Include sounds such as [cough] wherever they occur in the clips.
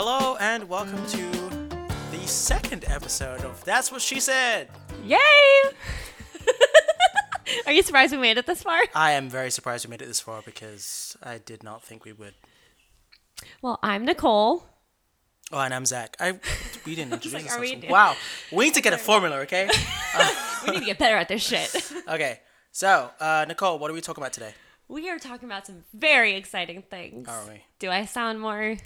Hello and welcome to the second episode of That's What She Said. Yay! [laughs] Are you surprised we made it this far? I am very surprised we made it this far because I did not think we would. Well, I'm Nicole. Oh, and I'm Zach. I we didn't [laughs] introduce like, ourselves. we- Wow, [laughs] we need to get a formula, okay? We need to get better at this shit. Okay, so uh, Nicole, what are we talking about today? We are talking about some very exciting things. Are we? Do I sound more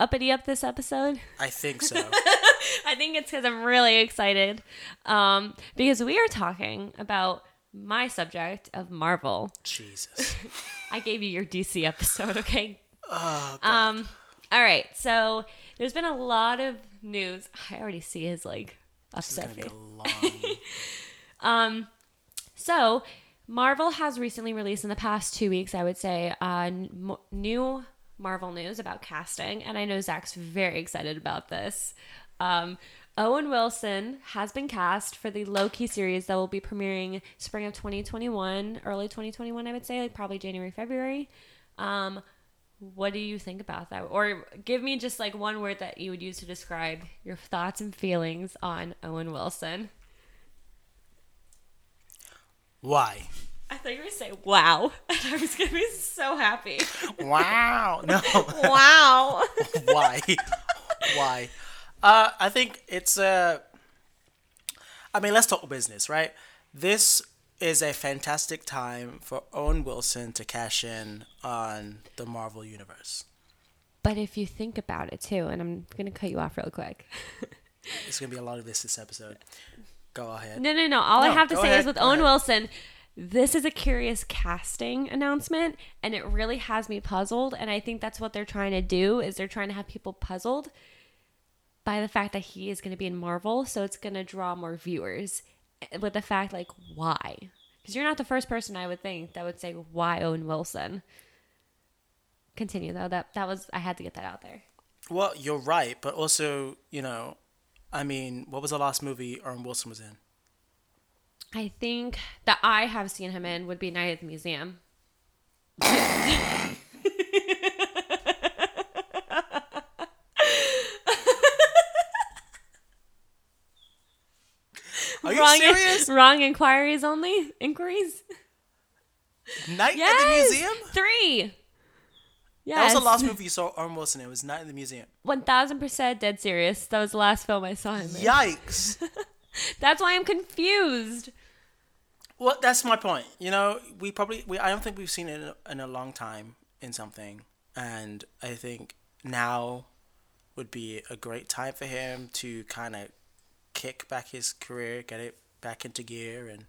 uppity up this episode? I think so. [laughs] I think it's because I'm really excited. Um, because we are talking about my subject of Marvel. Jesus. [laughs] I gave you your DC episode, okay? Oh, Um, all right. So there's been a lot of news. I already see his like upset gonna be face. long. [laughs] Um, so Marvel has recently released in the past two weeks, I would say, uh, n- new Marvel news about casting, and I know Zach's very excited about this. Um, Owen Wilson has been cast for the Loki series that will be premiering spring of 2021, early 2021, I would say, like probably January, February. Um, what do you think about that? Or give me just like one word that you would use to describe your thoughts and feelings on Owen Wilson. Why? I thought you were going to say wow. [laughs] And I was going to be so happy. Wow. No. [laughs] wow. [laughs] Why? Why? Uh, I think it's Uh, I mean, let's talk business, right? This is a fantastic time for Owen Wilson to cash in on the Marvel universe. but if you think about it too, and I'm going to cut you off real quick. it's gonna be a lot of this this episode. Go ahead. No, no, no. All I have to say ahead, is with go Owen ahead. Wilson, this is a curious casting announcement, and it really has me puzzled. And I think that's what they're trying to do is they're trying to have people puzzled by the fact that he is going to be in Marvel, so it's going to draw more viewers. eh, With the fact like why, because you're not the first person I would think that would say why Owen Wilson. Continue though. That that was I had to get that out there. Well, you're right, but also, you know, I mean, what was the last movie Owen Wilson was in? I think that I have seen him in would be Night at the Museum. [laughs] Are you wrong, serious? wrong inquiries only? Inquiries? Night Yes. at the Museum? Three. Yes. That was the last movie you saw Owen Wilson in. It was Night at the Museum. 1000% dead serious. That was the last film I saw him in. Yikes. [laughs] That's why I'm confused. Well, that's my point. You know, we probably we I don't think we've seen it in a, in a long time in something, and I think now would be a great time for him to kind of kick back his career, get it back into gear, and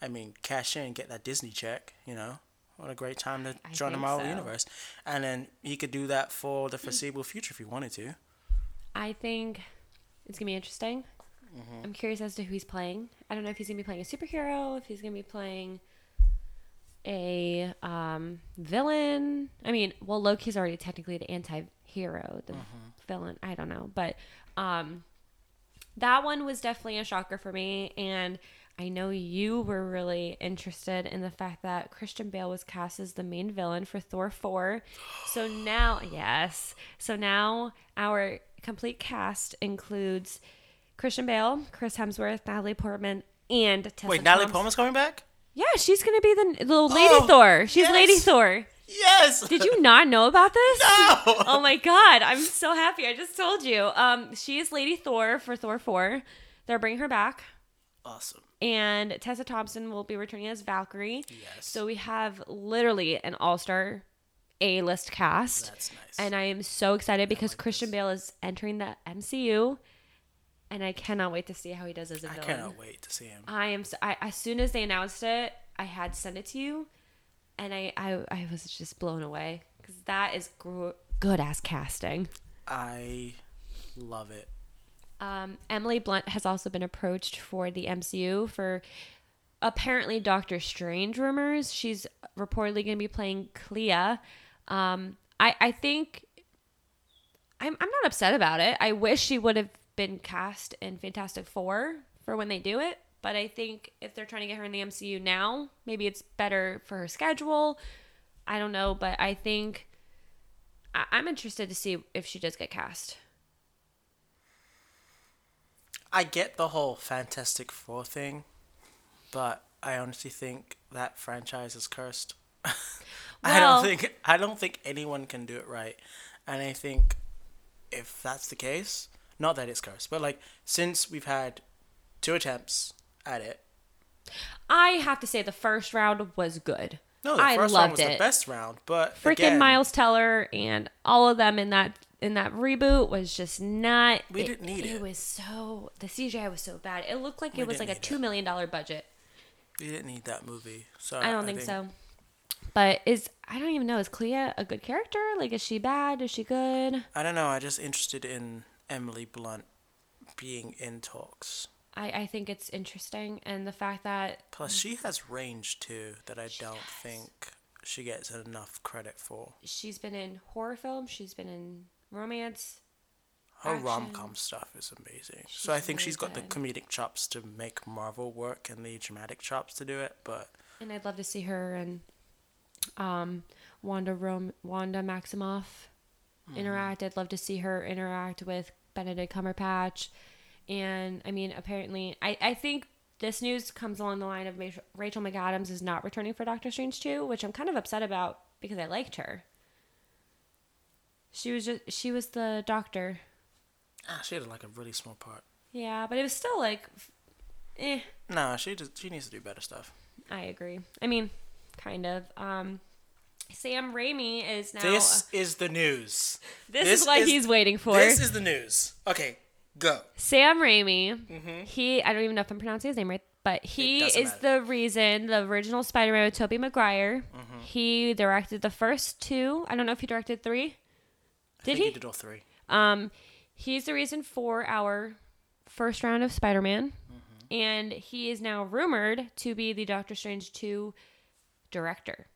I mean cash in, and get that Disney check. You know, what a great time to I join the Marvel so. universe, and then he could do that for the foreseeable future if he wanted to. I think it's going to be interesting. Mm-hmm. I'm curious as to who he's playing. I don't know if he's going to be playing a superhero, if he's going to be playing a um, villain. I mean, well, Loki's already technically the anti-hero, the Mm-hmm. villain. I don't know, but um, that one was definitely a shocker for me. And I know you were really interested in the fact that Christian Bale was cast as the main villain for Thor 4. [gasps] So now, yes. So now our complete cast includes Christian Bale, Chris Hemsworth, Natalie Portman, and Tessa Wait, Natalie Thompson. Portman's coming back? Yeah, she's gonna be the little Lady Oh, Thor. She's yes. Lady Thor. Yes. Did you not know about this? [laughs] No. Oh my god, I'm so happy. I just told you. Um, she is Lady Thor for Thor 4. They're bringing her back. Awesome. And Tessa Thompson will be returning as Valkyrie. Yes. So we have literally an all-star A-list cast. That's nice. And I am so excited because Christian Bale is entering the MCU. And I cannot wait to see how he does as a I villain. I cannot wait to see him. I am. So, I, as soon as they announced it, I had sent it to you, and I I, I was just blown away because that is gr- good ass casting. I love it. Um, Emily Blunt has also been approached for the MCU for apparently Doctor Strange rumors. She's reportedly going to be playing Clea. Um, I I think I'm I'm not upset about it. I wish she would have been cast in Fantastic Four for when they do it. But I think if they're trying to get her in the MCU now, maybe it's better for her schedule. I don't know, but I think I- I'm interested to see if she does get cast. I get the whole Fantastic Four thing, but I honestly think that franchise is cursed. [laughs] I don't think I don't think anyone can do it right, and I think if that's the case, not that it's cursed, but like since we've had two attempts at it, I have to say the first round was good. no, the I first loved round was it. the best round, but Freaking again, Miles Teller and all of them in that in that reboot was just not. We didn't need it. It was so the CGI was so bad. It looked like We it was like a two million dollar budget. we didn't need that movie. So I don't think, so. But is I don't even know. Is Clea a good character? Like, is she bad? Is she good? I don't know. I'm just interested in Emily Blunt being in talks. I I think it's interesting, and the fact that Plus, she has range too that I don't think she gets enough credit for. she's been in horror films, she's been in romance. Her rom com stuff is amazing. so I think really she's got the comedic chops to make Marvel work and the dramatic chops to do it. But And I'd love to see her and um, Wanda Rom- Wanda Maximoff interact. I'd love to see her interact with Benedict Cumberbatch. And I mean, apparently, I, I think this news comes along the line of Rachel, McAdams is not returning for Doctor Strange 2, which I'm kind of upset about because I liked her. She was just she was the doctor. ah, she had like a really small part. Yeah, but it was still like eh. No, she just, she needs to do better stuff. I agree. I mean, kind of. Um, Sam Raimi is now. This is the news. this, this is what is- he's waiting for. This is the news. Okay, go. Sam Raimi. Mm-hmm. He. I don't even know if I'm pronouncing his name right, but he is the reason the original Spider-Man with Tobey Maguire. Mm-hmm. He directed the first two. I don't know if he directed three. I Did think he? did all three. Um, he's the reason for our first round of Spider-Man, mm-hmm. and he is now rumored to be the Doctor Strange two director,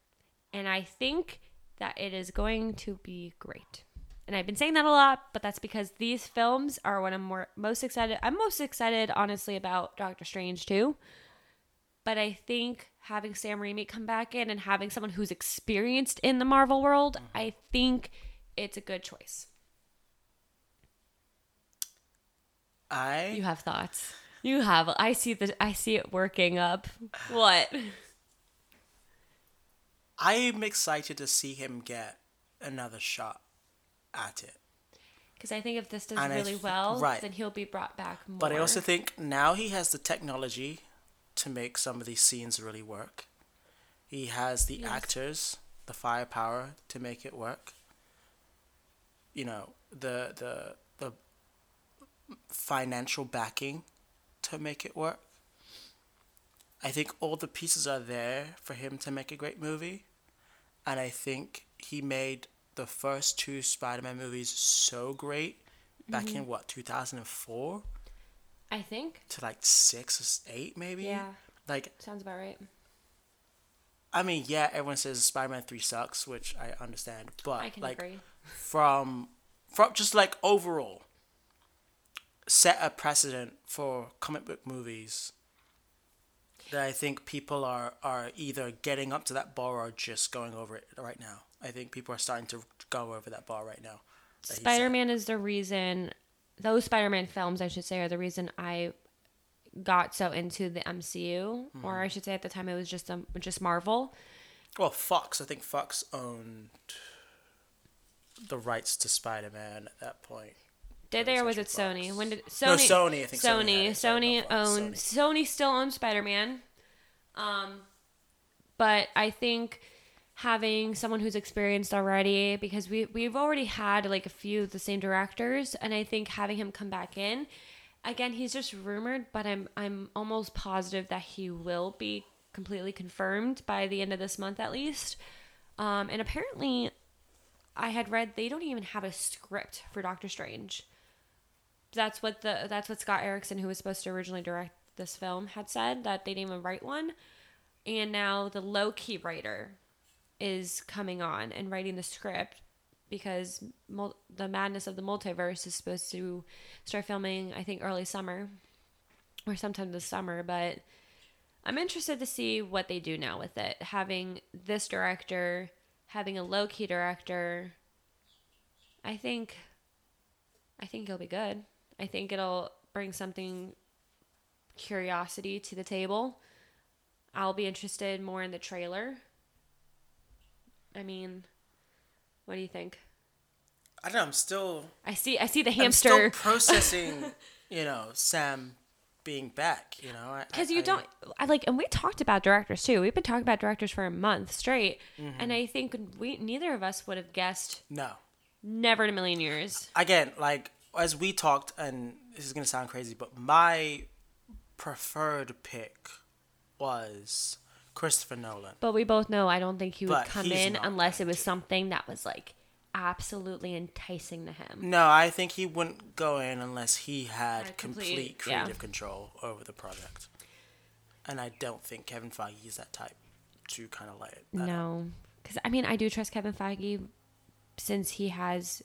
and I think that it is going to be great. And I've been saying that a lot, but that's because these films are what I'm more most excited. I'm most excited, honestly, about Doctor Strange too. But I think having Sam Raimi come back in and having someone who's experienced in the Marvel world, mm-hmm. I think it's a good choice. I You have thoughts. You have. I see the. I see it working up. What? [sighs] [laughs] I'm excited to see him get another shot at it. Because I think if this does And really th- well, right. then he'll be brought back more. But I also think now he has the technology to make some of these scenes really work. He has the Yes. actors, the firepower to make it work. You know, the the the financial backing to make it work. I think all the pieces are there for him to make a great movie. And I think he made the first two Spider-Man movies so great back Mm-hmm. in what 2004 I think. to like six or eight maybe. Yeah. Like Sounds about right. I mean, yeah, everyone says Spider-Man three sucks, which I understand, but I can like agree. from from just like overall set a precedent for comic book movies that I think people are are either getting up to that bar or just going over it right now. I think people are starting to go over that bar right now. that he set. Spider Man is the reason. Those Spider Man films, I should say, are the reason I got so into the MCU, Mm-hmm. or I should say at the time it was just um, just Marvel. Well, Fox. I think Fox owned the rights to Spider-Man at that point. Did they or was it Sony? Fox. When did No, Sony? Sony, I think Sony Sony. Sony owned. Sony. still owns Spider Man. Um, but I think having someone who's experienced already, because we we've already had like a few of the same directors, and I think having him come back in, again, he's just rumored, but I'm I'm almost positive that he will be completely confirmed by the end of this month at least. Um, and apparently, I had read they don't even have a script for Doctor Strange that's what the that's what Scott Derrickson, who was supposed to originally direct this film, had said that they didn't even write one, and now the Loki writer is coming on and writing the script because mul- the madness of the multiverse is supposed to start filming I think early summer or sometime this summer, but I'm interested to see what they do now with it. Having this director, having a low key director, I think I think it'll be good. I think it'll bring something curiosity to the table. I'll be interested more in the trailer. I mean, what do you think? I don't know. I'm still. I see I see the hamster [laughs] processing. you know, Sam being back. You know, because you I- don't I like and we talked about directors too. We've been talking about directors for a month straight. Mm-hmm. And I think we neither of us would have guessed No. never in a million years. again, like as we talked, and this is gonna sound crazy, but my preferred pick was Christopher Nolan. But we both know I don't think he would But come in unless it was something that was like absolutely enticing to him. No, I think he wouldn't go in unless he had Had complete, complete- yeah. creative control over the project. And I don't think Kevin Feige is that type to kind of let it. No, because I mean I do trust Kevin Feige since he has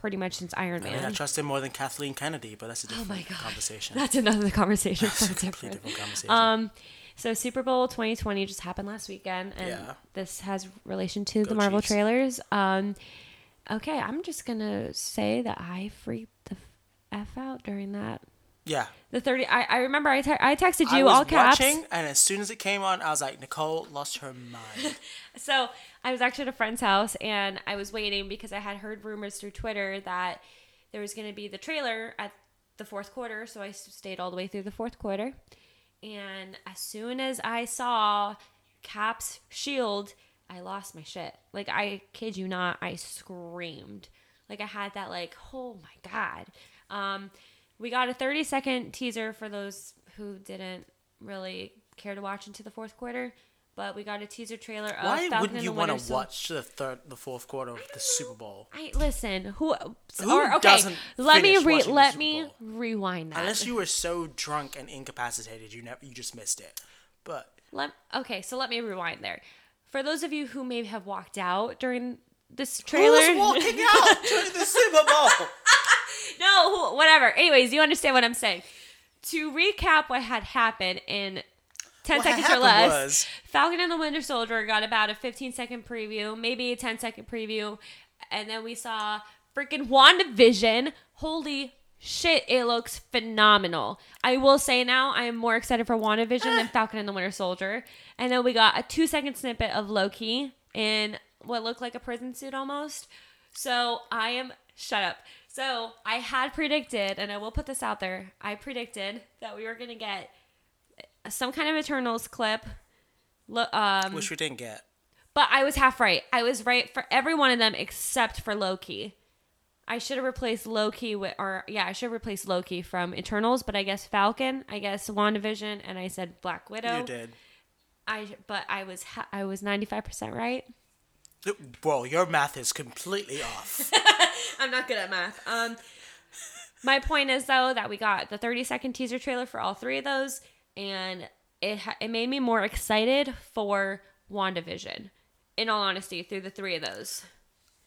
pretty much since Iron I Man. mean, I trust him more than Kathleen Kennedy, but that's a different Oh my God. conversation. That's another conversation. That's a completely different. conversation. Um, so Super Bowl 2020 just happened last weekend, and Yeah. this has relation to Go the Marvel Chiefs. trailers. Um, okay, I'm just gonna say that I freaked the f out during that. yeah. The 30. I, I remember I, te- I texted I you was all caps. watching, and as soon as it came on, I was like, Nicole lost her mind. [laughs] So I was actually at a friend's house and I was waiting because I had heard rumors through Twitter that there was going to be the trailer at the fourth quarter. So I stayed all the way through the fourth quarter. And as soon as I saw Cap's shield, I lost my shit. Like, I kid you not, I screamed. Like, I had that, like, oh my God. Um, we got a 30 second teaser for those who didn't really care to watch into the fourth quarter. But we got a teaser trailer of Why Falcon wouldn't you want to watch the third, the fourth quarter of the Super Bowl? I listen. Who? Who or, okay, doesn't let me re- let me rewind that. Unless you were so drunk and incapacitated, you never, you just missed it. But Let, okay, so let me rewind there. For those of you who may have walked out during this trailer, who's [laughs] walking out during the Super Bowl? [laughs] no, whatever. Anyways, you understand what I'm saying. To recap what had happened in 10 What seconds or less, was- Falcon and the Winter Soldier got about a 15 second preview, maybe a 10 second preview, and then we saw freaking WandaVision. Holy shit, it looks phenomenal. I will say now, I am more excited for WandaVision than [sighs] Falcon and the Winter Soldier. And then we got a two second snippet of Loki in what looked like a prison suit almost. So I am shut up. So I had predicted, and I will put this out there. I predicted that we were gonna get some kind of Eternals clip. Lo- um, Which we didn't get. but I was half right. I was right for every one of them except for Loki. I should have replaced Loki with, or yeah, I should have replaced Loki from Eternals, but I guess Falcon, I guess WandaVision, and I said Black Widow. You did. I but I was ha- I was ninety five percent right. Well, your math is completely off. [laughs] I'm not good at math. Um, my point is though that we got the 30 second teaser trailer for all three of those, and it ha- it made me more excited for WandaVision. In all honesty, through the three of those.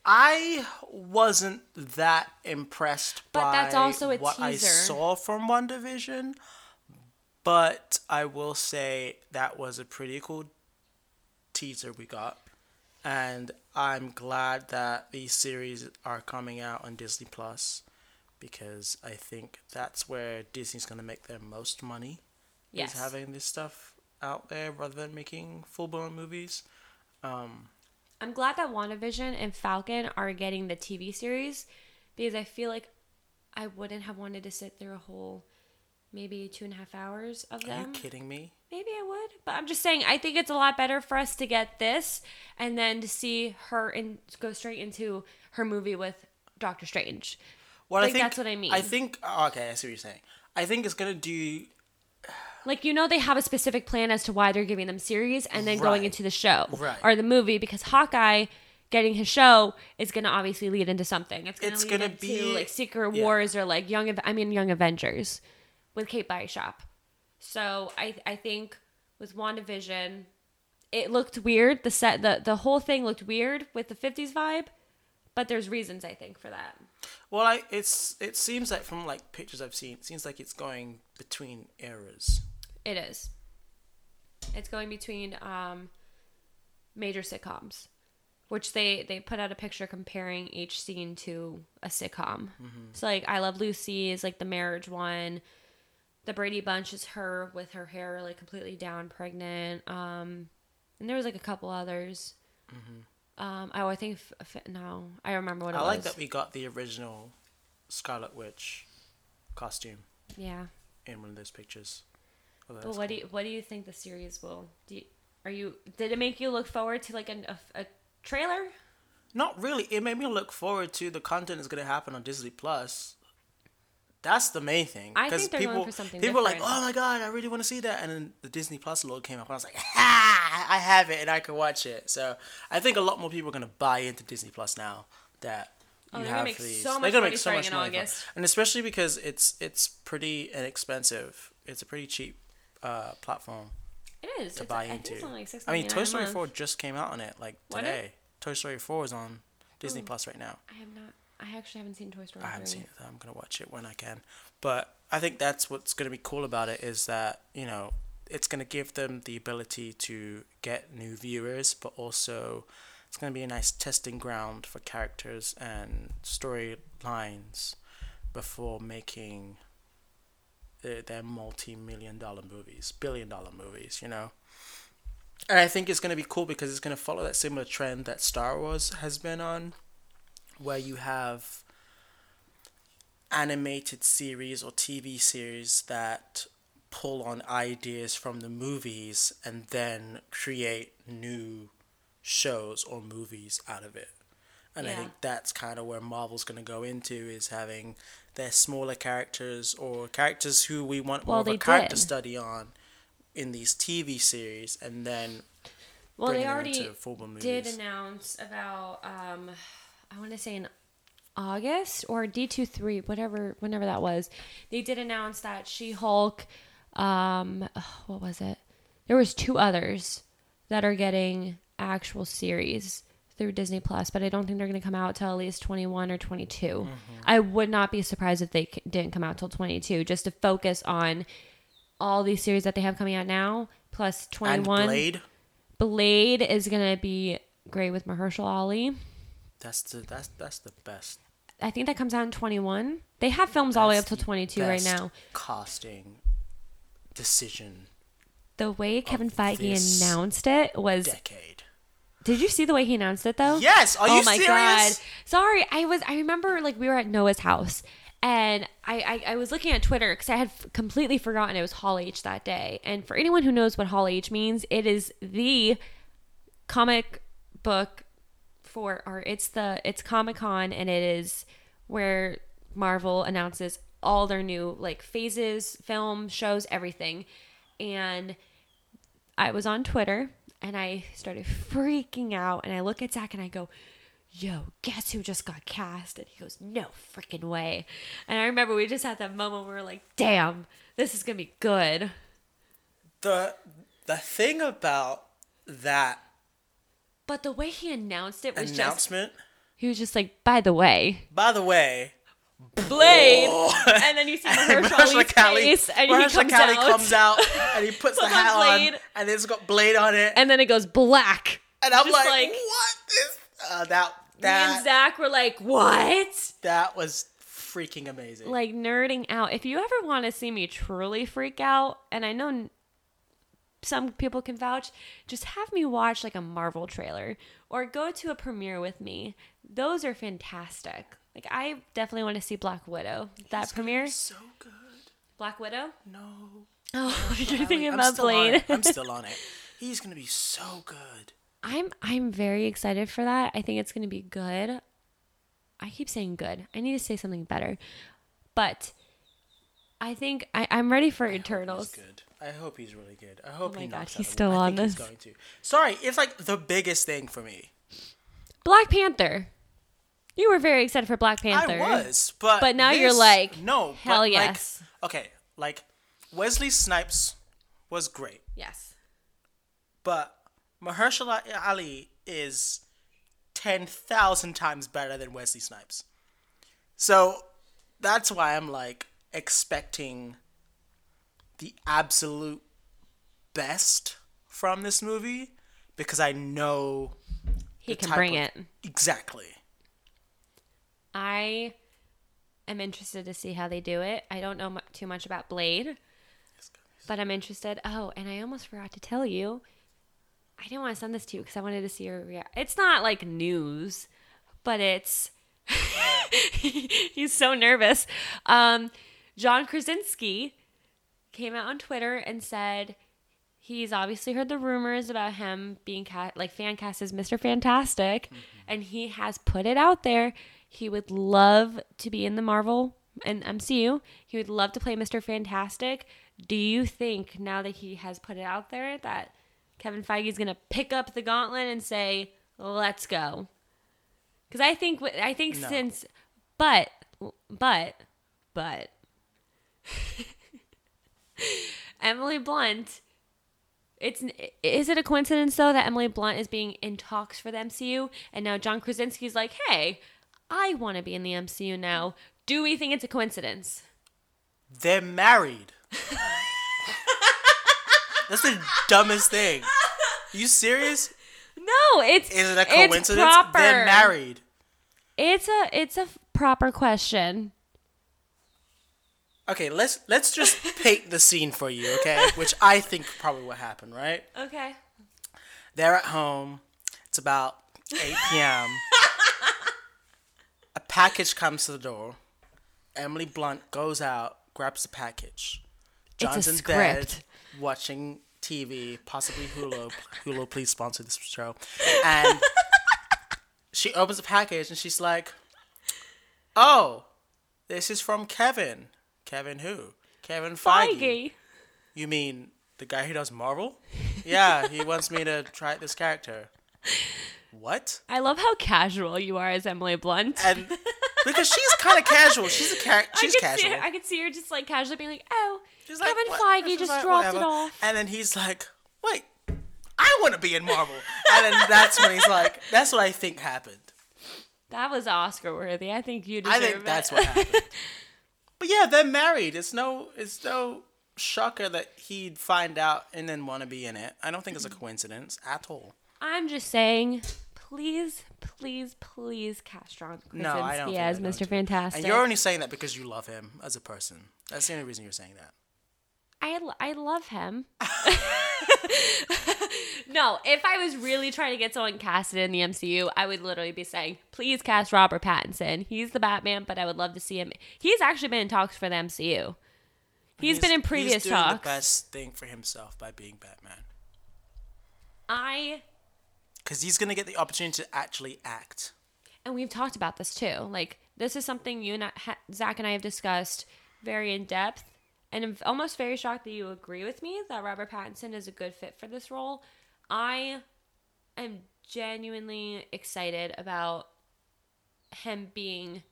I wasn't that impressed But by that's also a what I saw from WandaVision, but I will say that was a pretty cool teaser we got, and I'm glad that these series are coming out on Disney Plus because I think that's where Disney's gonna make their most money. Yes. Is having this stuff out there rather than making full blown movies. Um, I'm glad that WandaVision and Falcon are getting the TV series because I feel like I wouldn't have wanted to sit through a whole maybe two and a half hours of them. Are you kidding me? Maybe I would, but I'm just saying I think it's a lot better for us to get this and then to see her and go straight into her movie with Doctor Strange. Well, Like, I think that's what I mean. I think okay, I see what you're saying. I think it's gonna do Like you know they have a specific plan as to why they're giving them series and then going into the show Right. or the movie because Hawkeye getting his show is going to obviously lead into something. It's going to It's lead into be- like Secret yeah. Wars or like Young I mean Young Avengers with Kate Bishop. So I I think with WandaVision it looked weird. The set the the whole thing looked weird with the 50s vibe, but there's reasons I think for that. well. I it's it seems like from like pictures I've seen, it seems like it's going between eras. It is. It's going between um, major sitcoms. which they they put out a picture comparing each scene to a sitcom. Mm-hmm. So like I Love Lucy is like the marriage one. The Brady Bunch is her with her hair like completely down, pregnant. Um, and there was like a couple others. Um, oh, I think f- f- no, I remember what it Mm-hmm. I like was. that we got the original Scarlet Witch costume yeah. in one of those pictures. Oh, But what do you what do you think the series will? Do you, are you did it make you look forward to like an, a, a trailer? Not really. It made me look forward to the content that's going to happen on Disney Plus. That's the main thing. I think they're going people, for something People are like, "Oh my god, I really want to see that!" And then the Disney Plus logo came up, and I was like, "Ha! I have it, and I can watch it." So I think a lot more people are going to buy into Disney Plus now that Oh, you gonna have these. so they're gonna make so much in money, August. and especially because it's it's pretty inexpensive. It's a pretty cheap uh, platform It is to It's- buy I think into. like I mean, Toy Story 4 just came out on it like today. Toy Story 4 is on Disney Oh. Plus right now. I have not. I actually haven't seen Toy Story. I haven't seen it. Though. I'm gonna watch it when I can. But I think that's what's gonna be cool about it is that you know it's gonna give them the ability to get new viewers, but also it's gonna be a nice testing ground for characters and storylines before making their, their multi-million dollar movies, billion dollar movies. You know. And I think it's gonna be cool because it's gonna follow that similar trend that Star Wars has been on, where you have animated series or TV series that pull on ideas from the movies and then create new shows or movies out of it. And I think that's kind of where Marvel's going to go into is having their smaller characters or characters who we want more Well, of a they character did. study on in these TV series and then Well, they already into full movies. did announce about um, I want to say in August or D 23 whatever, whenever that was. They did announce that She Hulk. Um, [sighs] what was it? There was two others that are getting actual series through Disney Plus, but I don't think they're going to come out till at least 21 or 22. Mm-hmm. I would not be surprised if they c- didn't come out till 22, just to focus on all these series that they have coming out now, plus and 21. Blade. Blade is gonna be great with Mahershala Ali. That's the that's that's the best I think that comes out in 21. They have films all the way up till the 22 right now. Costing decision The way Kevin Feige announced it was. decade. Did you see the way he announced it though? Yes. Are oh you my serious? god. Sorry, I was. I remember like we were at Noah's house. And I, I, I was looking at Twitter because I had f- completely forgotten it was Hall H that day. And for anyone who knows what Hall H means, it is the comic book for or it's the it's Comic Con and it is where Marvel announces all their new like phases, film, shows, everything. And I was on Twitter and I started freaking out and I look at Zach and I go, Yo, guess who just got cast? And he goes, No freaking way. And I remember we just had that moment where we are like, damn, this is gonna be good. The the thing about that But the way he announced it was just announcement. he was just like, by the way, By the way, Blade and then you see [laughs] Mahershala Mahershala face and he comes out. comes out and he [laughs] puts the Puts on hat on, Blade. and it's got Blade on it, and, then it goes black. And I'm like, like- what is uh, that? Me and Zach were like, What? that was freaking amazing. like nerding out. If you ever want to see me truly freak out, and I know some people can vouch, just have me watch like a Marvel trailer or go to a premiere with me. Those are fantastic. Like I definitely want to see Black Widow. That premiere, so good. Black Widow. No. Oh, [laughs] you're thinking about Blade. I'm [laughs] still on it. He's gonna be so good. I'm I'm very excited for that. I think it's going to be good. I keep saying good. I need to say something better. But I think I, I'm ready for He's Eternals. good. I hope he's really good. I hope Oh my he God, he's still I on think he's this. going to. Sorry, it's like the biggest thing for me. Black Panther. You were very excited for Black Panther. I was, but But now you're like, no, hell yes. Like, okay, like Wesley Snipes was great, Yes. but Mahershala Ali is ten thousand times better than Wesley Snipes. So that's why I'm like expecting the absolute best from this movie because I know he can bring of- it. Exactly. I am interested to see how they do it. I don't know too much about Blade, but I'm interested. Oh, and I almost forgot to tell you. I didn't want to send this to you because I wanted to see your reaction. It's not like news, but it's. [laughs] He's so nervous. Um, John Krasinski came out on Twitter and said he's obviously heard the rumors about him being cat like fan cast as Mr. Fantastic, and he has put it out there. He would love to be in the Marvel and MCU. He would love to play Mr. Fantastic. Do you think now that he has put it out there that Kevin Feige is gonna pick up the gauntlet and say, "Let's go"? Because I think I think No. since, but but but [laughs] Emily Blunt. It's is it a coincidence though that Emily Blunt is being in talks for the MCU and now John Krasinski's like, "Hey, I want to be in the MCU now." Do we think it's a coincidence? They're married. That's the dumbest thing. You serious? No, it's Is it a it's coincidence? proper. They're married. It's a it's a proper question. Okay, let's let's just paint the scene for you, okay? [laughs] Which I think probably what happen, right? Okay. They're at home. It's about 8 p.m. package comes to the door. Emily Blunt goes out, grabs the package. It's a John's in script. bed watching TV, possibly Hulu. Hulu, please sponsor this show. And she opens the package and she's like, "Oh, this is from Kevin. Kevin who? Kevin Feige. Feige. You mean the guy who does Marvel? Yeah, he wants me to try this character. What? I love how casual you are as Emily Blunt. And [laughs] because she's kind of casual, she's a char- she's I casual. her, I could see her just like casually being like, "Oh, She's like, Kevin "What?" Feige just like, dropped "Whatever." it off." And then he's like, "Wait, I want to be in Marvel." And then that's when he's like, "That's what I think happened." That was Oscar worthy. I think you deserve it. I think it. that's what happened. [laughs] but yeah, they're married. It's no, it's no shocker that he'd find out and then want to be in it. I don't think it's a mm-hmm. coincidence at all. I'm just saying, please, please, please cast John Krasinski No, I don't. think as Mr. Fantastic. And you're only saying that because you love him as a person. That's the only reason you're saying that. I, l- I love him. [laughs] [laughs] no, if I was really trying to get someone casted in the MCU, I would literally be saying, please cast Robert Pattinson. He's the Batman, but I would love to see him. He's actually been in talks for the MCU. he's been in previous he's doing talks. the best thing for himself by being Batman. I Because he's going to get the opportunity to actually act. and we've talked about this too. Like this is something you and I, ha- Zach and I have discussed very in depth, and I'm almost very shocked that you agree with me that Robert Pattinson is a good fit for this role. I am genuinely excited about him being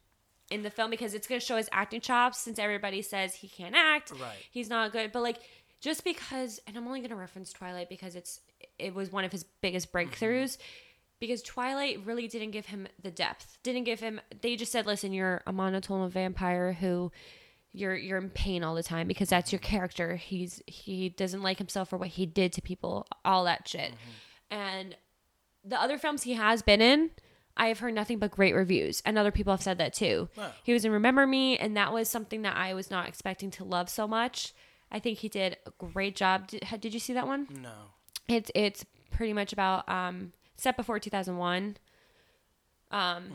in the film because it's going to show his acting chops since everybody says he can't act. Right. He's not good, but like just because and I'm only going to reference Twilight because it's it was one of his biggest breakthroughs because Twilight really didn't give him the depth. Didn't give him they just said, "Listen, you're a monotone vampire who you're you're in pain all the time because that's your character. He's he doesn't like himself for what he did to people, all that shit." And the other films he has been in, I have heard nothing but great reviews, and other people have said that too. Wow. He was in Remember Me, and that was something that I was not expecting to love so much. I think he did a great job. Did, did you see that one? No. It's it's pretty much about um set before 2001. Um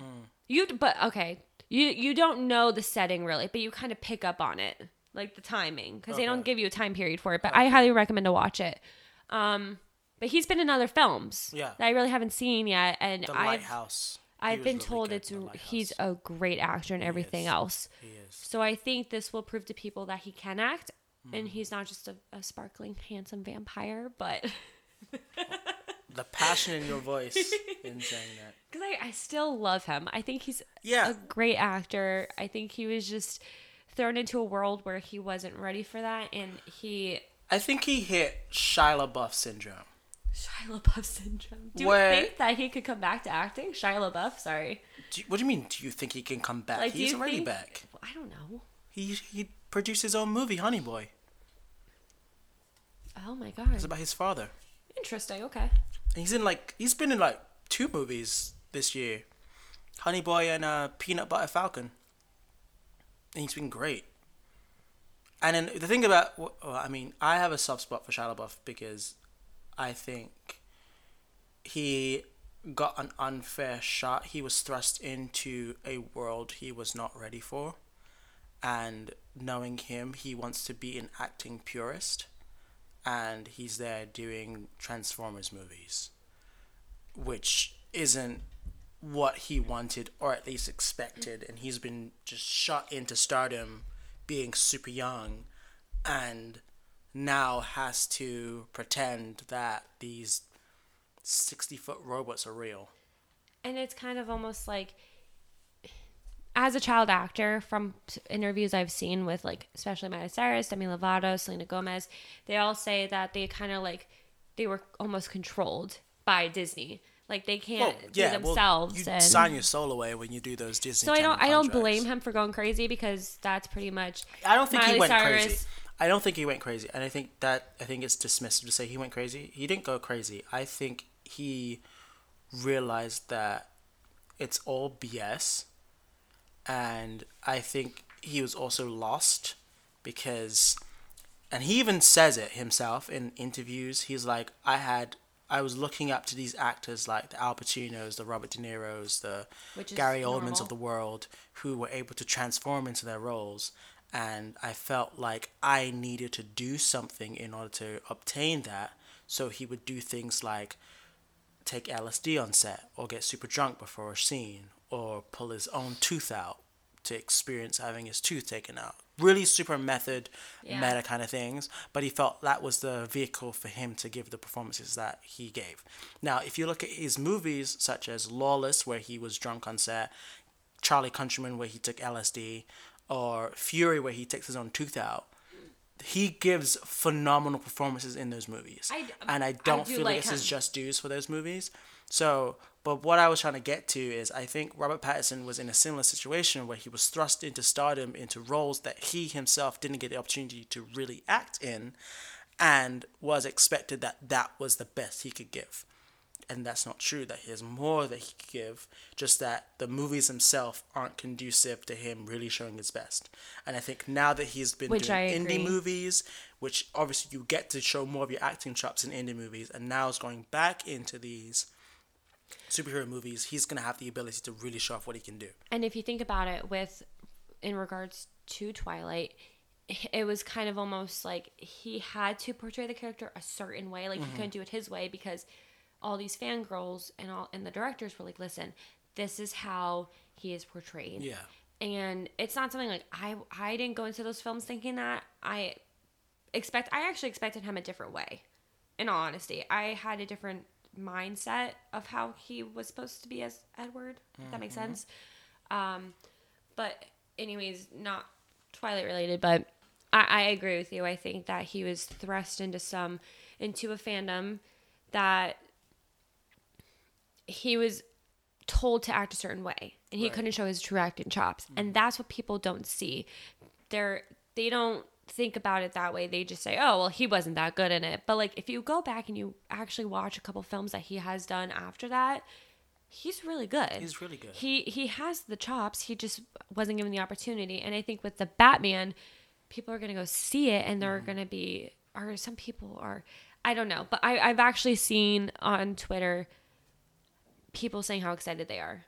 you but okay, you you don't know the setting really, but you kind of pick up on it, like the timing cuz they don't give you a time period for it, but I highly recommend to watch it. Um but he's been in other films Yeah. that I really haven't seen yet and The I've Lighthouse. I've been really told it's he's a great actor and everything else. He is. So I think this will prove to people that he can act Hmm. and he's not just a, a sparkling handsome vampire, but [laughs] The passion in your voice [laughs] in saying that. Because I, I still love him. I think he's Yeah. a great actor. I think he was just thrown into a world where he wasn't ready for that, and he I think he hit Shia LaBeouf syndrome. Shia LaBeouf syndrome. Do Where- you think that he could come back to acting? Shia LaBeouf, sorry. Do you, what do you mean? Do you think he can come back? Like, He's already think- back. I don't know. He he produced his own movie, Honey Boy. Oh my god. It's about his father. Interesting. Okay. And he's in like he's been in like two movies this year, Honey Boy and uh, Peanut Butter Falcon. And he's been great. And then the thing about, well, I mean, I have a soft spot for Shia LaBeouf because I think he got an unfair shot. He was thrust into a world he was not ready for. And knowing him, he wants to be an acting purist. And he's there doing Transformers movies, which isn't what he wanted or at least expected. And he's been just shot into stardom being super young and now has to pretend that these 60 foot robots are real. And it's kind of almost like, as a child actor, from interviews I've seen with like, especially Miley Cyrus, Demi Lovato, Selena Gomez, they all say that they kind of like, they were almost controlled by Disney. Like they can't Well, do themselves. well, you and sign your soul away when you do those Disney. so I don't, I don't contracts. blame him for going crazy because that's pretty much. I don't think he went Cyrus- crazy. I don't think he went crazy, and I think that I think it's dismissive to say he went crazy. He didn't go crazy. I think he realized that it's all BS, and I think he was also lost because, and he even says it himself in interviews. He's like, I had. I was looking up to these actors like the Al Pacinos, the Robert De Niro's, the Gary Oldmans normal. of the world, who were able to transform into their roles and I felt like I needed to do something in order to obtain that. So he would do things like take LSD on set, or get super drunk before a scene, or pull his own tooth out to experience having his tooth taken out. Really super method, Yeah. meta kind of things. But he felt that was the vehicle for him to give the performances that he gave. Now, if you look at his movies, such as Lawless, where he was drunk on set, Charlie Countryman, where he took LSD, or Fury, where he takes his own tooth out. He gives phenomenal performances in those movies, I- and I I don't do feel like like this is just dues for those movies. So, but what I was trying to get to is, I think Robert Pattinson was in a similar situation where he was thrust into stardom into roles that he himself didn't get the opportunity to really act in, and was expected that that was the best he could give. And that's not true. That he has more that he could give just that the movies themselves aren't conducive to him really showing his best. And i think now that he's been Which doing indie movies which obviously you get to show more of your acting chops in indie movies and now is going back into these superhero movies he's going to have the ability to really show off what he can do And if you think about it, with in regards to Twilight, it was kind of almost like he had to portray the character a certain way. Like Mm-hmm. he couldn't do it his way because all these fangirls and all and the directors were like, "Listen, this is how he is portrayed." yeah and it's not something like I I didn't go into those films thinking that I expect I actually expected him a different way. In all honesty, I had a different mindset of how he was supposed to be as Edward. If that makes sense. Um, but anyways, not Twilight related, but I, I agree with you. I think that he was thrust into some into a fandom that he was told to act a certain way and he Right. couldn't show his true acting chops and that's what people don't see they're they don't think about it that way they just say oh well he wasn't that good in it. But like if you go back and you actually watch a couple films that he has done after that he's really good. He's really good. He he has the chops he just wasn't given the opportunity. And i think with the batman people are going to go see it and they're going to be or some people are i don't know. But I, i've actually seen on twitter people saying how excited they are.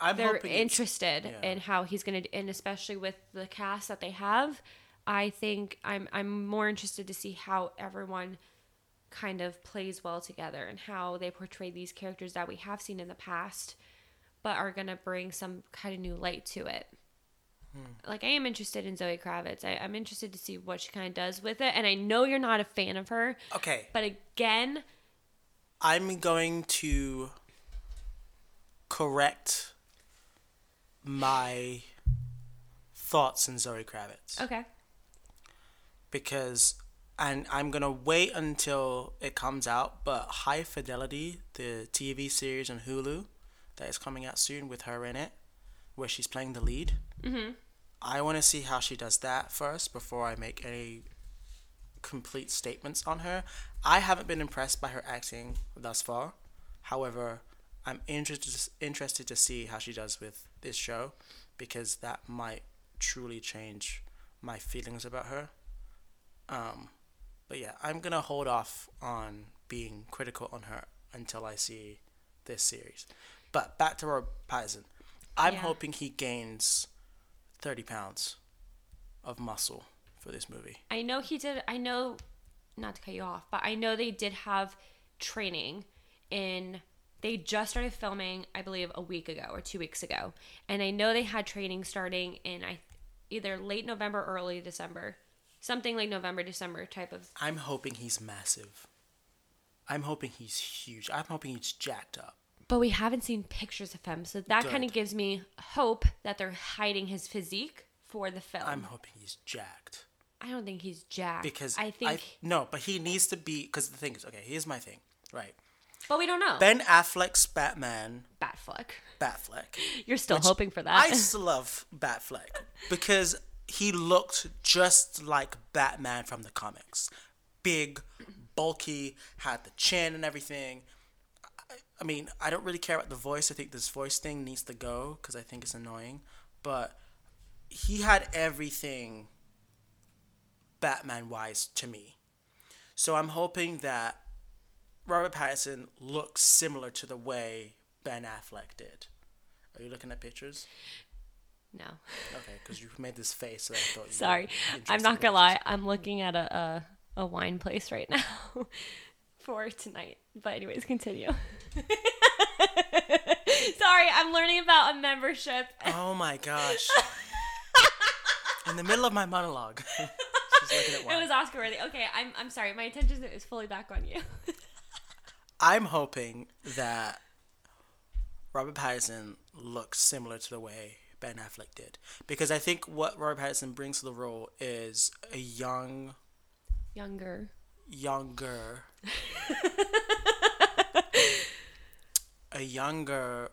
I'm they're interested yeah. in how he's going to and especially with the cast that they have i think i'm i'm more interested to see how everyone kind of plays well together and how they portray these characters that we have seen in the past but are going to bring some kind of new light to it. Hmm. like i am interested in zoe kravitz. I, i'm interested to see what she kind of does with it and i know you're not a fan of her okay. but again I'm going to correct my thoughts in Zoe Kravitz. Okay because and I'm gonna wait until it comes out. But High Fidelity, the TV series on Hulu that is coming out soon with her in it, where she's playing the lead. Mm-hmm. I want to see how she does that first before I make any complete statements on her. I haven't been impressed by her acting thus far. However, I'm interested interested to see how she does with this show because that might truly change my feelings about her. Um, but yeah, I'm gonna hold off on being critical on her until I see this series. But back to Robert Pattinson. I'm Yeah. hoping he gains thirty pounds of muscle for this movie. I know he did. I know, not to cut you off, but I know they did have training in. They just started filming, I believe, a week ago or two weeks ago, and I know they had training starting in I, either late November, or early December, something like November, December type of. I'm hoping he's massive. I'm hoping he's huge. I'm hoping he's jacked up. But we haven't seen pictures of him, so that kind of gives me hope that they're hiding his physique for the film. I'm hoping he's jacked I don't think he's jacked because I think, I, no, but he needs to be because the thing is okay. Here's my thing, right? but we don't know. Ben Affleck's Batman, Batfleck. Batfleck. [laughs] You're still hoping for that. I still love Batfleck [laughs] because he looked just like Batman from the comics. Big, bulky, had the chin and everything. I, I mean, I don't really care about the voice. I think this voice thing needs to go because I think it's annoying. But he had everything Batman wise to me. So I'm hoping that Robert Pattinson looks similar to the way Ben Affleck did. Are you looking at pictures? No. Okay, because you made this face, so I thought. You Sorry, I'm not gonna lie. I'm looking at a a, a wine place right now [laughs] for tonight. But anyways, continue. [laughs] Sorry, I'm learning about a membership. Oh my gosh! [laughs] in the middle of my monologue, she's looking at It was Oscar worthy. Okay, I'm I'm sorry. My attention is fully back on you. I'm hoping that Robert Pattinson looks similar to the way Ben Affleck did, because I think what Robert Pattinson brings to the role is a young, Younger. younger, [laughs] a younger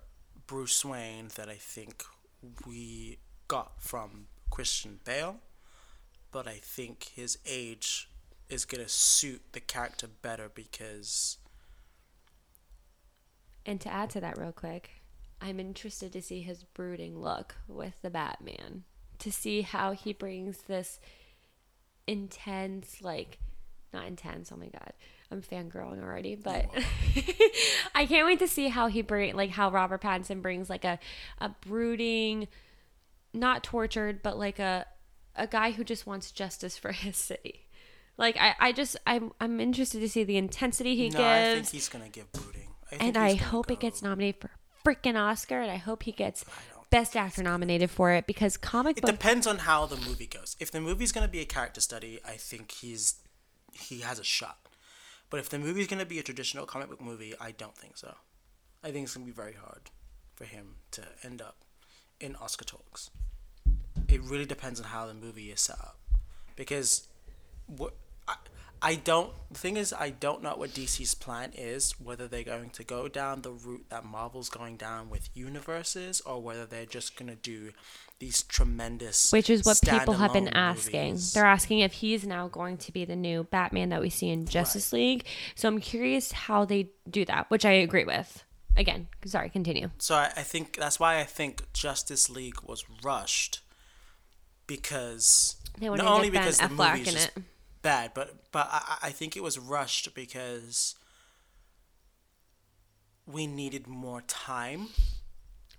Bruce Wayne that I think we got from Christian Bale, but I think his age is gonna suit the character better because And to add to that, real quick, I'm interested to see his brooding look with the Batman. To see how he brings this intense, like, not intense, oh my god. I'm fangirling already, but [laughs] I can't wait to see how he bring like how Robert Pattinson brings like a a brooding, not tortured, but like a a guy who just wants justice for his city. Like I, I just I'm I'm interested to see the intensity he no, I think he's gonna give brooding. I think and I hope it gets nominated for freaking Oscar, and I hope he gets Best Actor nominated for it because comic book. It book. depends on how the movie goes. If the movie's gonna be a character study, I think he's he has a shot. But if the movie's gonna be a traditional comic book movie, I don't think so. I think it's gonna be very hard for him to end up in Oscar talks. It really depends on how the movie is set up, because what I, don't. The thing is, I don't know what DC's plan is. Whether they're going to go down the route that Marvel's going down with universes, or whether they're just gonna do these tremendous. which is what people have been asking. movies. They're asking if he's now going to be the new Batman that we see in Justice League. So I'm curious how they do that, which I agree with. Again, sorry, continue. So I, I think that's why I think Justice League was rushed because They not only get Ben because the Affleck movie is in just it. Bad, but but I, I think it was rushed because we needed more time.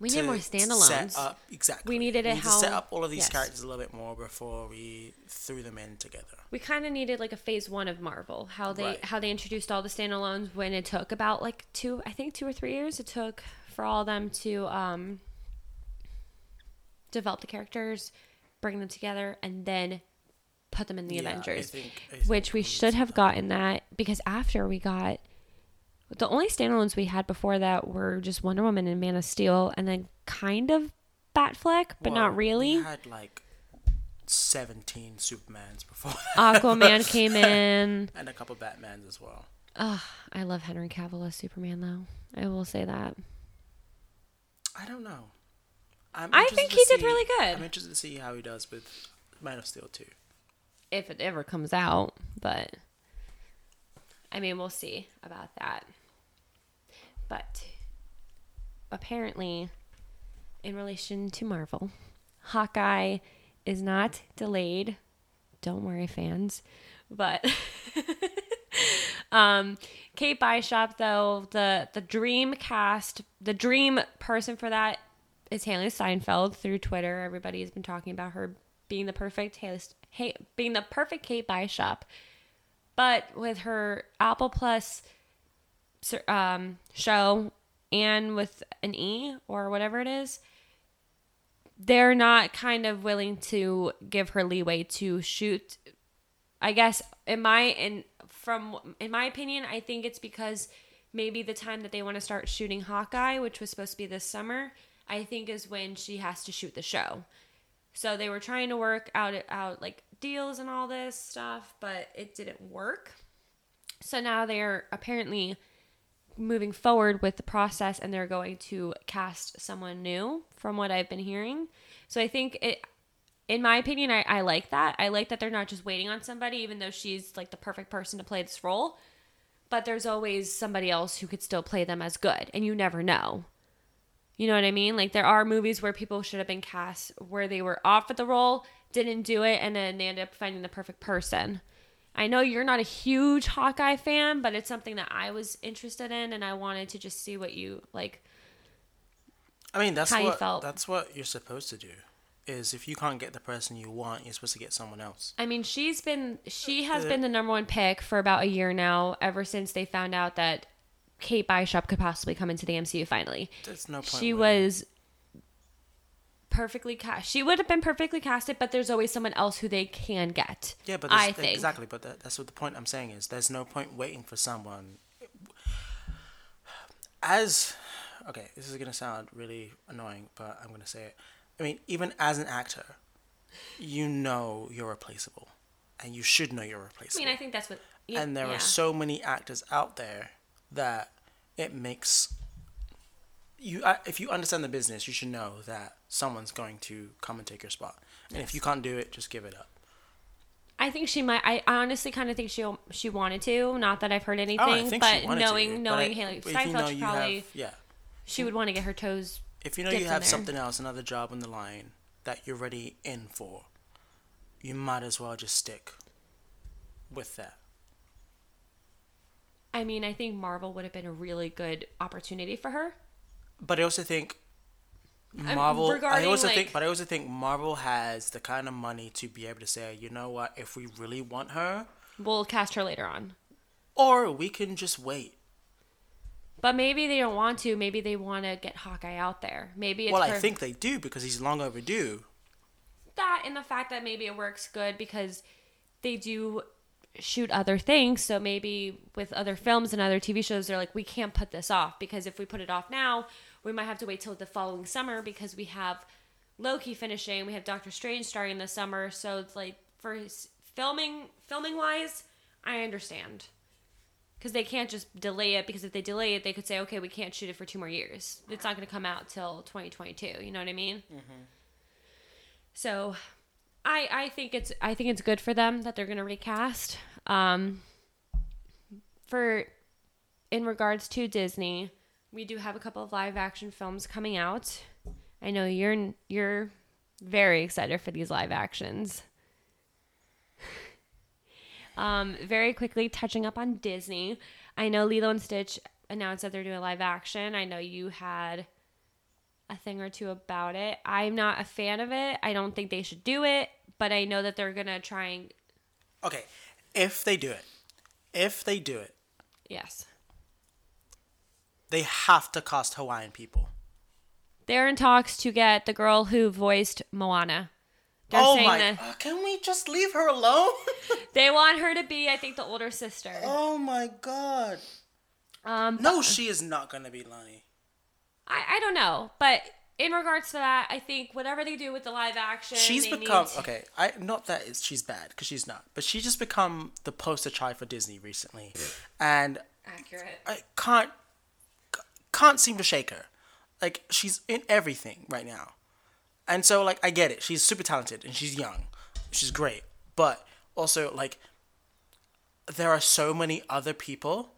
We need more standalones. Set up exactly. We needed it need to set up all of these yes. characters a little bit more before we threw them in together. we kind of needed like a phase one of Marvel, how they Right. how they introduced all the standalones when it took about like two, I think two or three years it took for all of them to um, develop the characters, bring them together, and then put them in the Yeah, I Avengers. think- I think which we should have gotten that because after we got the only standalones we had before that were just Wonder Woman and Man of Steel, and then kind of Batfleck, but Well, not really. We had like seventeen Supermans before that. Aquaman [laughs] came in. and a couple Batmans as well. Ugh, I love Henry Cavill as Superman, though. I will say that. I don't know. I'm I think he did really good. I'm interested to see how he does with Man of Steel 2. If it ever comes out, but I mean, we'll see about that. But apparently, in relation to Marvel, Hawkeye is not delayed. Don't worry, fans. But [laughs] um, Kate Bishop, though the the dream cast, the dream person for that is Hailee Steinfeld through Twitter. Everybody has been talking about her being the perfect Haley, hey, being the perfect Kate Bishop, but with her Apple Plus um, show and with an E or whatever it is, they're not kind of willing to give her leeway to shoot. I guess in my in from in my opinion, I think it's because maybe the time that they want to start shooting Hawkeye, which was supposed to be this summer, I think is when she has to shoot the show. So they were trying to work out out like deals and all this stuff, but it didn't work. So now they're apparently moving forward with the process and they're going to cast someone new from what I've been hearing. So I think it in my opinion, I, I like that. I like that they're not just waiting on somebody, even though she's like the perfect person to play this role. But there's always somebody else who could still play them as good, and you never know. You know what I mean? Like there are movies where people should have been cast where they were offered the role, didn't do it, and then they end up finding the perfect person. I know you're not a huge Hawkeye fan, but it's something that I was interested in, and I wanted to just see what you like. I mean, that's what that's what you're supposed to do. Is if you can't get the person you want, you're supposed to get someone else. I mean, she's been she has uh, been the number one pick for about a year now, ever since they found out that Kate Bishop could possibly come into the MCU finally. There's no point. She was perfectly cast. She would have been perfectly casted, but there's always someone else who they can get. Yeah, but I think exactly. But that, that's what the point I'm saying is. There's no point waiting for someone. As okay, this is gonna sound really annoying, but I'm gonna say it. I mean, even as an actor, you know you're replaceable, and you should know you're replaceable. I mean, I think that's what. And there yeah. are so many actors out there that it makes you if you understand the business, you should know that someone's going to come and take your spot. And yes. if you can't do it, just give it up. I think she might. I honestly kind of think she she wanted to. Not that I've heard oh, anything, oh, but knowing to, knowing Hailee Steinfeld, you know probably have, yeah, she would want to get her toes. If you know you have something else, another job on the line that you're ready in for, you might as well just stick with that. I mean, I think Marvel would have been a really good opportunity for her but I also think Marvel. I also like, think, but I also think Marvel has the kind of money to be able to say, you know what, if we really want her, we'll cast her later on, or we can just wait. But maybe they don't want to. Maybe they want to get Hawkeye out there. Maybe it's well, I think they do because he's long overdue. That and the fact that maybe it works good because they do shoot other things. So maybe with other films and other TV shows, they're like, we can't put this off because if we put it off now, we might have to wait till the following summer because we have Loki finishing, we have Doctor Strange starting this summer. So it's like for filming, filming wise, I understand because they can't just delay it because if they delay it, they could say, okay, we can't shoot it for two more years. It's not going to come out till 2022. You know what I mean? Mm-hmm. So I I think it's I think it's good for them that they're gonna recast. Um, for in regards to Disney, we do have a couple of live action films coming out. I know you're you're very excited for these live actions. [sighs] um, very quickly touching up on Disney. I know Lilo and Stitch announced that they're doing live action. I know you had a thing or two about it. I'm not a fan of it. I don't think they should do it, but I know that they're gonna try and. Okay, if they do it, if they do it, yes, they have to cast Hawaiian people. They're in talks to get the girl who voiced Moana. They're oh my! That, uh, can we just leave her alone? [laughs] they want her to be, I think, the older sister. Oh my god! Um, no, she is not gonna be Lani. I, I don't know, but in regards to that, I think whatever they do with the live action, she's become to... okay. I not that it's, she's bad because she's not, but she just become the poster child for Disney recently, and accurate. I can't can't seem to shake her. Like she's in everything right now, and so like I get it. She's super talented and she's young, she's great, but also like there are so many other people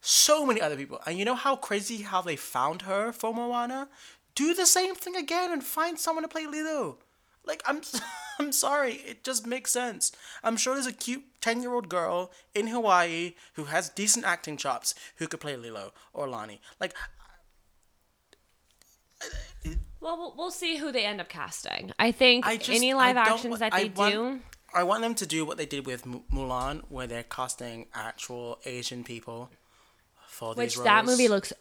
so many other people. And you know how crazy how they found her for Moana? Do the same thing again and find someone to play Lilo. Like I'm [laughs] I'm sorry, it just makes sense. I'm sure there's a cute 10-year-old girl in Hawaii who has decent acting chops who could play Lilo or Lani. Like Well, we'll, we'll see who they end up casting. I think I just any live actions that I they want- do. I want them to do what they did with Mulan, where they're casting actual Asian people for Which these roles. that movie looks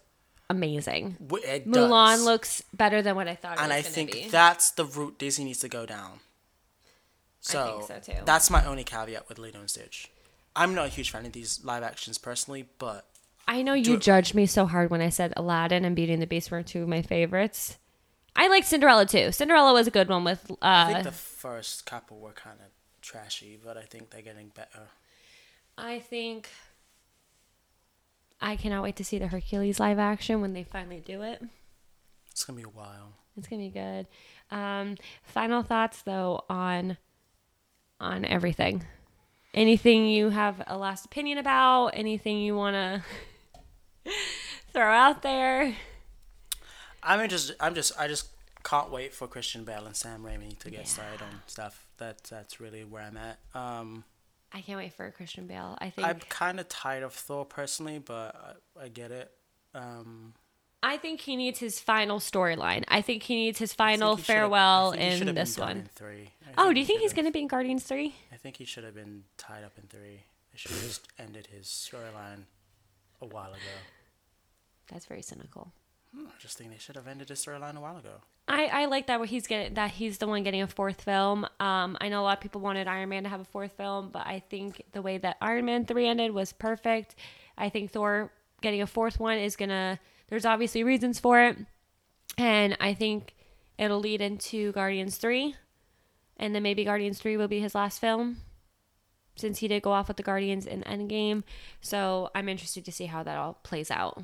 amazing. W- It Mulan does. looks better than what I thought it and I think be. that's the route Disney needs to go down. So, think so, too. that's my only caveat with Lilo and Stitch. I'm not a huge fan of these live actions personally, but I know you judged me so hard when I said Aladdin and Beauty and the Beast were two of my favorites. I like Cinderella too. Cinderella was a good one with I uh think the first couple were kind of trashy, but I think they're getting better. I think I cannot wait to see the Hercules live action when they finally do it. It's gonna be a while. It's gonna be good. Um, final thoughts though on on everything. Anything you have a last opinion about? Anything you want to [laughs] throw out there? I'm just, I'm just, I just can't wait for Christian Bale and Sam Raimi to get started on stuff. That that's really where I'm at. Um, I can't wait for Christian Bale. I think I'm kind of tired of Thor personally, but I, I get it. Um, I think he needs his final storyline. I think he needs his final farewell I think he in this one. in three. Oh, do you think he's going to be in Guardians 3? I think he should have been tied up in three. They should have just ended his storyline a while ago. That's very cynical. Hmm, I just think they should have ended his storyline a while ago. I, I like that he's getting that he's the one getting a fourth film. Um, I know a lot of people wanted Iron Man to have a fourth film, but I think the way that Iron Man three ended was perfect. I think Thor getting a fourth one is gonna. There's obviously reasons for it, and I think it'll lead into Guardians three, and then maybe Guardians three will be his last film, since he did go off with the Guardians in Endgame. So I'm interested to see how that all plays out.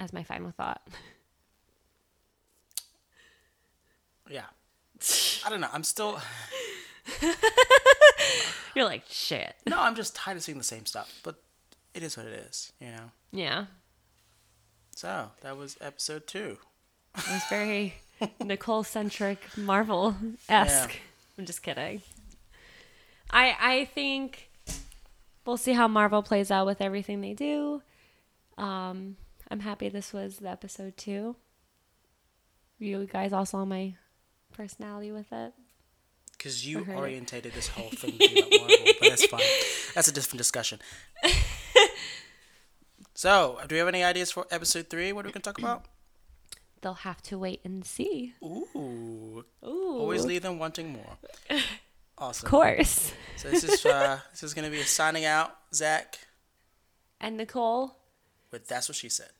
As my final thought. [laughs] Yeah. [laughs] I don't know. I'm still. [laughs] You're like shit. No, I'm just tired of seeing the same stuff. But it is what it is, you know? Yeah. So, that was episode two. It was very [laughs] Nicole centric, Marvel esque. Yeah. I'm just kidding. I I think we'll see how Marvel plays out with everything they do. Um, I'm happy this was the episode two. You guys all saw my personality with it. Because you I heard it. orientated this whole thing [laughs] to Marvel, but that's fine. That's a different discussion. [laughs] so, do we have any ideas for episode three? What are we going to talk about? They'll have to wait and see. Ooh. Ooh, Always leave them wanting more. [laughs] Awesome. of course. So this is uh, this is gonna be a signing out, Zach. And Nicole. With that's what she said.